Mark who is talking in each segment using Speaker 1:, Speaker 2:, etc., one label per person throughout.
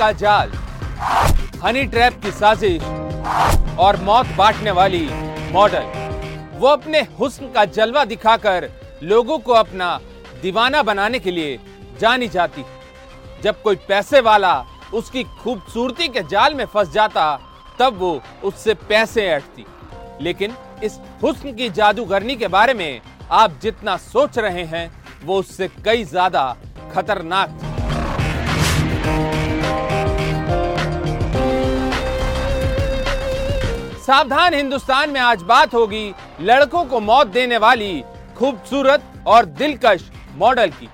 Speaker 1: का जाल, honey trap की साजिश और मौत बांटने वाली मॉडल। वो अपने हुस्न का जलवा दिखाकर लोगों को अपना दीवाना बनाने के लिए जानी जाती। जब कोई पैसे वाला उसकी खूबसूरती के जाल में फंस जाता, तब वो उससे पैसे ऐठती। लेकिन इस हुस्न की जादूगरनी के बारे में आप जितना सोच रहे हैं, वो उससे कई ज़्यादा खतरनाक थी सावधान हिंदुस्तान में आज बात होगी लड़कों को मौत देने वाली खूबसूरत और दिलकश मॉडल की।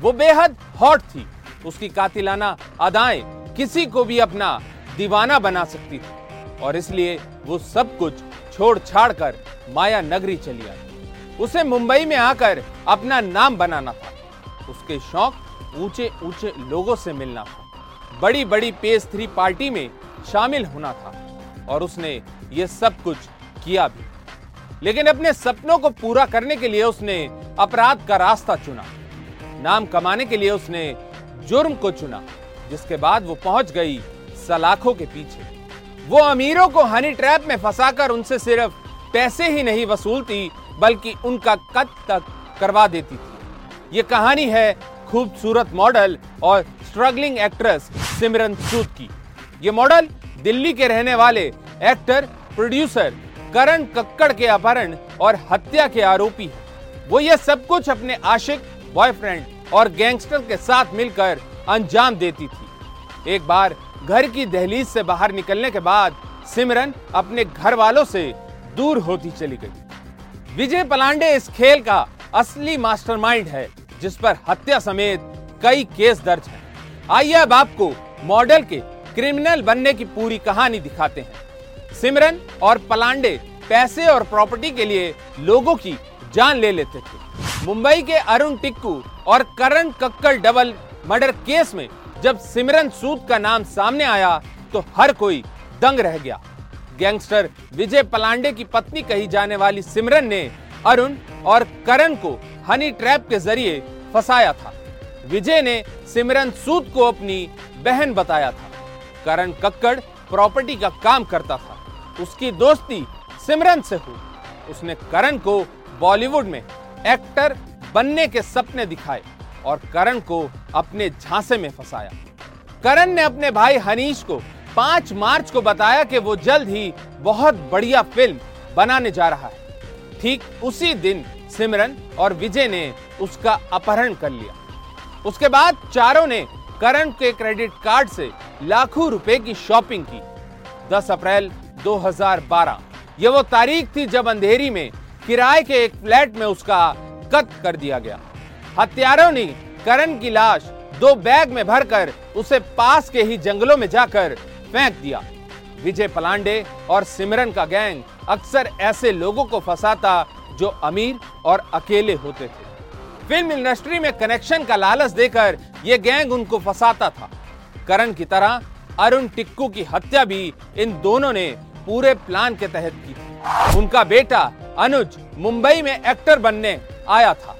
Speaker 1: वो बेहद हॉट थी। उसकी कातिलाना अदाएँ किसी को भी अपना दीवाना बना सकती थी। और इसलिए वो सब कुछ छोड़ छाड़ कर माया नगरी चली आई। उसे मुंबई में आकर अपना नाम बनाना था। उसके शौक ऊँचे ऊँचे लोगों से मिलना था। बड़ी बड़ी पेस थ्री पार्टी में शामिल होना था। और उसने ये सब कुछ किया भी। लेकिन अपने सपनों को पूरा करने के लिए उसने अपराध का रास्ता चुना। नाम कमाने के लिए उसने जुर्म को चुना, जिसके बाद वो पहुँच गई सलाखों के पीछे। वो अमीरों को हनी ट्रैप में फंसाकर उनसे सिर्फ़ पैसे ही नहीं वसूलती, बल्कि उनका कद तक करवा देती थी। ये कहानी है खूबसूरत मॉडल और स्ट्रगलिंग एक्ट्रेस सिमरन सूद की। ये मॉडल दिल्ली के रहने वाले एक्टर, प्रोड्यूसर, करण कक्कड़ के अपहरण और हत्या के आरोपी है। वो ये सब कुछ अपने आशिक बॉयफ्रेंड और गैंगस्टर के साथ मिलकर अंजाम देती थी। एक बार घर की दहलीज से बाहर निकलने के बाद सिमरन अपने घर वालों से दूर होती चली गई। विजय पलांडे इस खेल का असली मास्टरमाइंड है, जिस पर हत्या समेत कई केस दर्ज हैं। आइए अब आपको मॉडल के क्रिमिनल बनने की पूरी कहानी दिखाते हैं। सिमरन और पलांडे पैसे और प्रॉपर्टी के लिए लोगों की जान ले लेते थे। मुंबई के अरुण टिक्कू और Karan Kakkar double murder case में जब सिमरन सूद का नाम सामने आया तो हर कोई दंग रह गया। गैंगस्टर विजय पलांडे की पत्नी कही जाने वाली सिमरन ने अरुण और करण को हनी ट्रैप के ज़रिए फंसाया था। विजय ने सिमरन सूद को अपनी बहन बताया था। करण कक्कड़ प्रॉपर्टी का काम करता था। उसकी दोस्ती सिमरन से हुई। उसने करण को बॉलीवुड में एक्टर बनने के सपने दिखाए और करण को अपने झांसे में फंसाया। करण ने अपने भाई हनीश को 5 मार्च को बताया कि वो जल्द ही बहुत बढ़िया फ़िल्म बनाने जा रहा है। ठीक उसी दिन सिमरन और विजय ने उसका अपहरण कर लिया। उसके बाद चारों ने करण के क्रेडिट कार्ड से लाखों रुपए की शॉपिंग की। 10 अप्रैल 2012 यह वो तारीख थी जब अंधेरी में किराए के एक फ्लैट में उसका कत्ल कर दिया गया। हत्यारों ने करण की लाश दो बैग में भरकर उसे पास के ही जंगलों में जाकर फेंक दिया। विजय पलांडे और सिमरन का गैंग अक्सर ऐसे लोगों को फंसाता जो अमीर और अकेले होते थे। फ़िल्म इंडस्ट्री में कनेक्शन का लालच देकर यह गैंग उनको फंसाता था। करण की तरह अरुण टिक्कू की हत्या भी इन दोनों ने पूरे प्लान के तहत की। उनका बेटा अनुज मुंबई में एक्टर बनने आया था।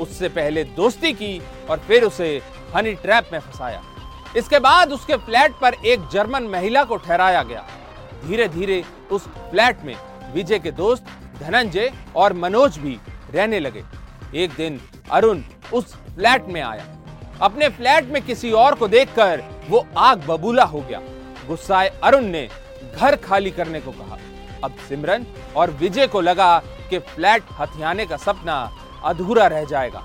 Speaker 1: उससे पहले दोस्ती की और फिर उसे हनी ट्रैप में फंसाया। इसके बाद उसके फ्लैट पर एक जर्मन महिला को ठहराया गया। धीरे धीरे उस फ्लैट में विजय के दोस्त धनंजय और मनोज भी रहने लगे। एक दिन अरुण उस फ्लैट में आया। अपने फ्लैट में किसी और को देखकर वो आग बबूला हो गया। गुस्साए अरुण ने घर खाली करने को कहा। अब सिमरन और विजय को लगा कि फ्लैट हथियाने का सपना अधूरा रह जाएगा।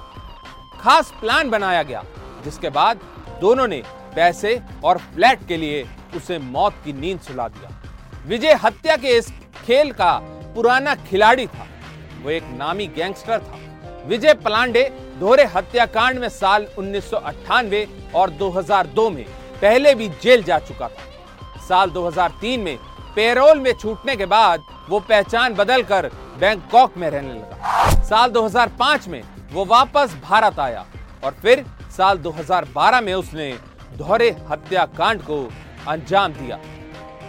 Speaker 1: खास प्लान बनाया गया, जिसके बाद दोनों ने पैसे और फ्लैट के लिए उसे मौत की नींद सुला दिया। विजय हत्या के इस खेल का पुराना खिलाड़ी था। वो एक नामी गैंगस्टर था। विजय पलांडे दोहरे हत्याकांड में साल उन्नीस सौ अट्ठानवे और 2002 में पहले भी जेल जा चुका था। साल 2003 में पेरोल में छूटने के बाद वो पहचान बदलकर बैंकॉक में रहने लगा। साल 2005 में वो वापस भारत आया और फिर साल 2012 में उसने दोहरे हत्याकांड को अंजाम दिया।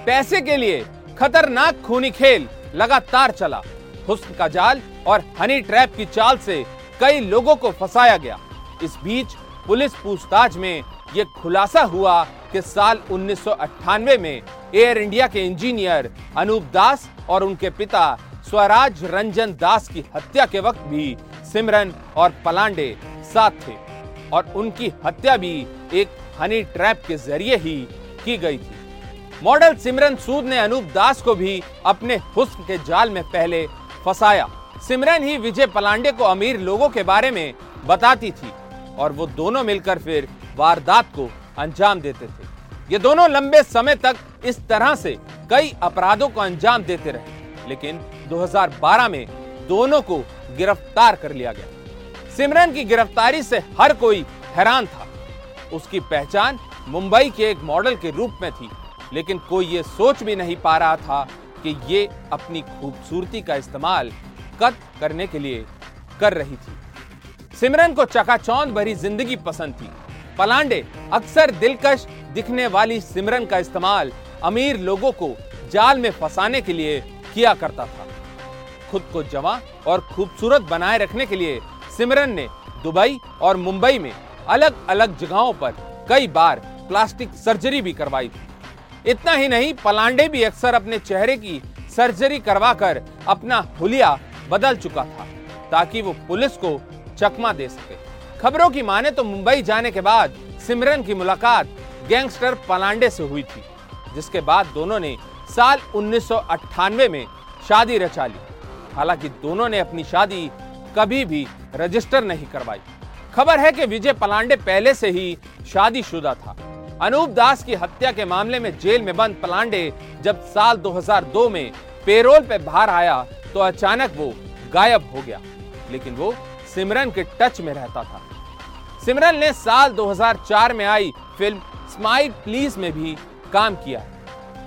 Speaker 1: पैसे के लिए खतरनाक खूनी खेल लगातार चला। हुस्न का जाल और हनी ट्रैप की चाल से कई लोगों को फंसाया गया। इस बीच पुलिस पूछताछ में यह खुलासा हुआ कि साल उन्नीस सौ अट्ठानवे में एयर इंडिया के इंजीनियर अनूप दास और उनके पिता स्वराज रंजन दास की हत्या के वक्त भी सिमरन और पलांडे साथ थे और उनकी हत्या भी एक हनी ट्रैप के ज़रिए ही की गई थी। मॉडल सिमरन सूद ने अनूप दास को भी अपने हुस्न के जाल में पहले फंसाया। सिमरन ही विजय पलांडे को अमीर लोगों के बारे में बताती थी और वो दोनों मिलकर फिर वारदात को अंजाम देते थे। ये दोनों लंबे समय तक इस तरह से कई अपराधों को अंजाम देते रहे, लेकिन 2012 में दोनों को गिरफ़्तार कर लिया गया। सिमरन की गिरफ्तारी से हर कोई हैरान था। उसकी पहचान मुंबई के एक मॉडल के रूप में थी, लेकिन कोई ये सोच भी नहीं पा रहा था कि ये अपनी खूबसूरती का इस्तेमाल कद करने के लिए कर रही थी। सिमरन को चकाचौंध भरी ज़िंदगी पसंद थी। पलांडे अक्सर दिलकश दिखने वाली सिमरन का इस्तेमाल अमीर लोगों को जाल में फंसाने के लिए किया करता था। खुद को जवा और खूबसूरत बनाए रखने के लिए सिमरन ने दुबई और मुंबई में अलग अलग जगहों पर कई बार प्लास्टिक सर्जरी भी करवाई थी। इतना ही नहीं, पलांडे भी अक्सर अपने चेहरे की सर्जरी करवाकर अपना हुलिया बदल चुका था ताकि वो पुलिस को चकमा दे सके। खबरों की माने तो मुंबई जाने के बाद सिमरन की मुलाकात गैंगस्टर पलांडे से हुई थी, जिसके बाद दोनों ने साल उन्नीस में शादी रचा ली। हालाँकि दोनों ने अपनी शादी कभी भी रजिस्टर नहीं करवाई। खबर है कि विजय पलांडे पहले से ही शादीशुदा था। अनूप दास की हत्या के मामले में जेल में बंद पलांडे जब साल 2002 में पेरोल पे बाहर आया तो अचानक वो गायब हो गया। लेकिन वो सिमरन के टच में रहता था। सिमरन ने साल 2004 में आई फ़िल्म स्माइल प्लीज़ में भी काम किया।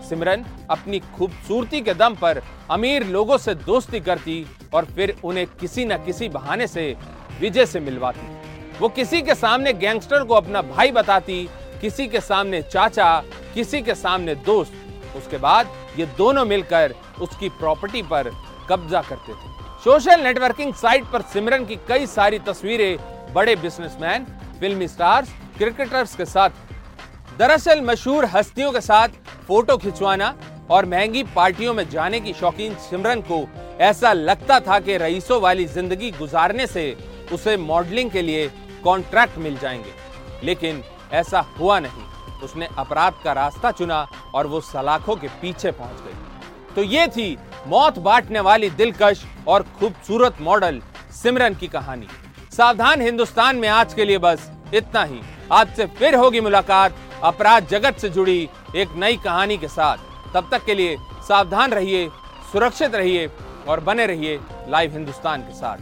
Speaker 1: सिमरन अपनी खूबसूरती के दम पर अमीर लोगों से दोस्ती करती और फिर उन्हें किसी न किसी बहाने से विजय से मिलवाती। वो किसी के सामने गैंगस्टर को अपना भाई बताती, किसी के सामने चाचा, किसी के सामने दोस्त। उसके बाद ये दोनों मिलकर उसकी प्रॉपर्टी पर कब्जा करते थे। सोशल नेटवर्किंग साइट पर सिमरन की कई सारी तस्वीरें, बड़े बिजनेसमैन, फिल्मी स्टार्स, क्रिकेटर्स के साथ। दरअसल मशहूर हस्तियों के साथ फ़ोटो खिंचवाना और महँगी पार्टियों में जाने की शौकीन सिमरन को ऐसा लगता था कि रईसों वाली ज़िंदगी गुजारने से उसे मॉडलिंग के लिए कॉन्ट्रैक्ट मिल जाएँगे। लेकिन ऐसा हुआ नहीं। उसने अपराध का रास्ता चुना और वो सलाखों के पीछे पहुँच गई। तो ये थी मौत बांटने वाली दिलकश और खूबसूरत मॉडल सिमरन की कहानी। सावधान हिंदुस्तान में आज के लिए बस इतना ही। आज से फिर होगी मुलाकात अपराध जगत से जुड़ी एक नई कहानी के साथ। तब तक के लिए सावधान रहिए, सुरक्षित रहिए और बने रहिए लाइव हिंदुस्तान के साथ।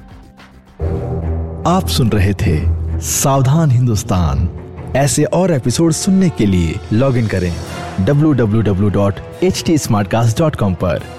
Speaker 2: आप सुन रहे थे सावधान हिंदुस्तान। ऐसे और एपिसोड सुनने के लिए लॉग इन करें www.htsmartcast.com पर।